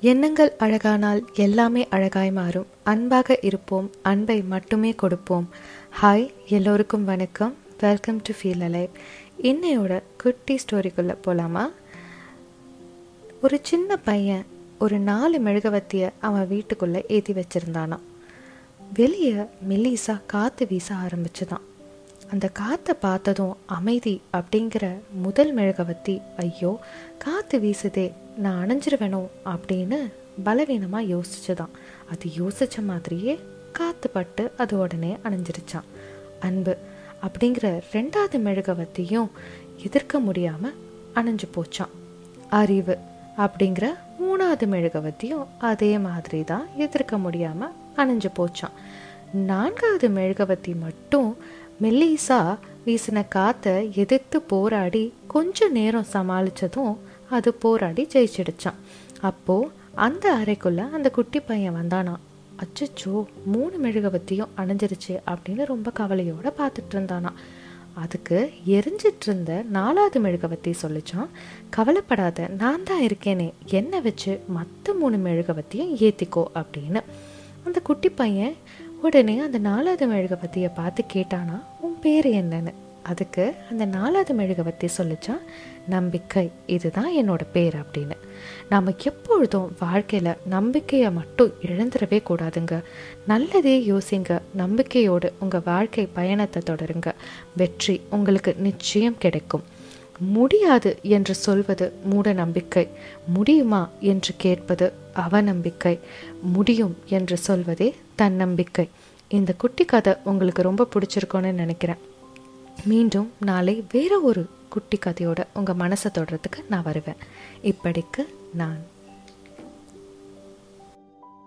எண்ணங்கள் அழகானால் எல்லாமே அழகாய் மாறும். அன்பாக இருப்போம் அன்பை மட்டுமே கொடுப்போம். ஹாய் எல்லோருக்கும் வணக்கம். வெல்கம் டு ஃபீல் அலைவ் இன்னையோட குட்டி ஸ்டோரிக்குள்ளே போகலாமா ஒரு சின்ன பையன் ஒரு நாலு மெழுகவத்தியை அவன் வீட்டுக்குள்ளே ஏற்றி வச்சிருந்தானாம். வெளியே மெல்லிசா காற்று வீச ஆரம்பிச்சுதான். அந்த காற்றை பார்த்ததும் அமைதி அப்படிங்கிற முதல் மெழுகவத்தி ஐயோ காற்று வீசுதே நான் அணைஞ்சிருவேனோ அப்படின்னு பலவீனமாக யோசிச்சுதான். அது யோசித்த மாதிரியே காத்துப்பட்டு அது உடனே அணைஞ்சிருச்சான் அன்பு அப்படிங்கிற ரெண்டாவது மெழுகவத்தையும் எதிர்க்க முடியாமல் அணைஞ்சு போச்சான் அறிவு அப்படிங்கிற மூணாவது மெழுகவத்தியும் அதே மாதிரி தான் எதிர்க்க முடியாமல் அணைஞ்சு போச்சான் நான்காவது மெழுகவத்தி மட்டும் மெல்லிசா வீசின காற்றை எதிர்த்து போராடி கொஞ்ச நேரம் சமாளித்ததும் அது போராடி ஜெயிச்சிடுச்சான். அப்போது அந்த அறைக்குள்ளே அந்த குட்டி பையன் வந்தானா. அச்சச்சோ மூணு மெழுகவத்தியும் அணைஞ்சிருச்சு அப்படின்னு ரொம்ப கவலையோடு பார்த்துட்டு இருந்தானா. அதுக்கு எரிஞ்சிட்டு இருந்த நாலாவது மெழுகவத்தி சொல்லிச்சான் கவலைப்படாத நான் தான் இருக்கேனே. என்னை வச்சு மற்ற மூணு மெழுகுவத்தியும் ஏற்றிக்கோ அப்படின்னு. அந்த குட்டி பையன் உடனே அந்த நாலாவது மெழுகவத்தியை பார்த்து கேட்டானா உன் பேர் என்னன்னு? அதுக்கு அந்த நாலாவது மெழுகை பற்றி சொல்லிச்சா நம்பிக்கை இதுதான் என்னோட பேர் அப்படின்னு. நாம் எப்பொழுதும் வாழ்க்கையில் நம்பிக்கையை மட்டும் இழந்துடவே கூடாதுங்க. நல்லதே யோசிங்க நம்பிக்கையோடு உங்கள் வாழ்க்கை பயணத்தை தொடருங்க. வெற்றி உங்களுக்கு நிச்சயம் கிடைக்கும். முடியாது என்று சொல்வது மூட நம்பிக்கை முடியுமா என்று கேட்பது அவநம்பிக்கை முடியும் என்று சொல்வதே தன்னம்பிக்கை. இந்த குட்டி கதை உங்களுக்கு ரொம்ப பிடிச்சிருக்கோன்னு நினைக்கிறேன். மீண்டும் நாளை வேற ஒரு குட்டி கதையோட உங்கள் மனசை தொடுறதுக்கு நான் வருவேன். இப்படிக்கு நான்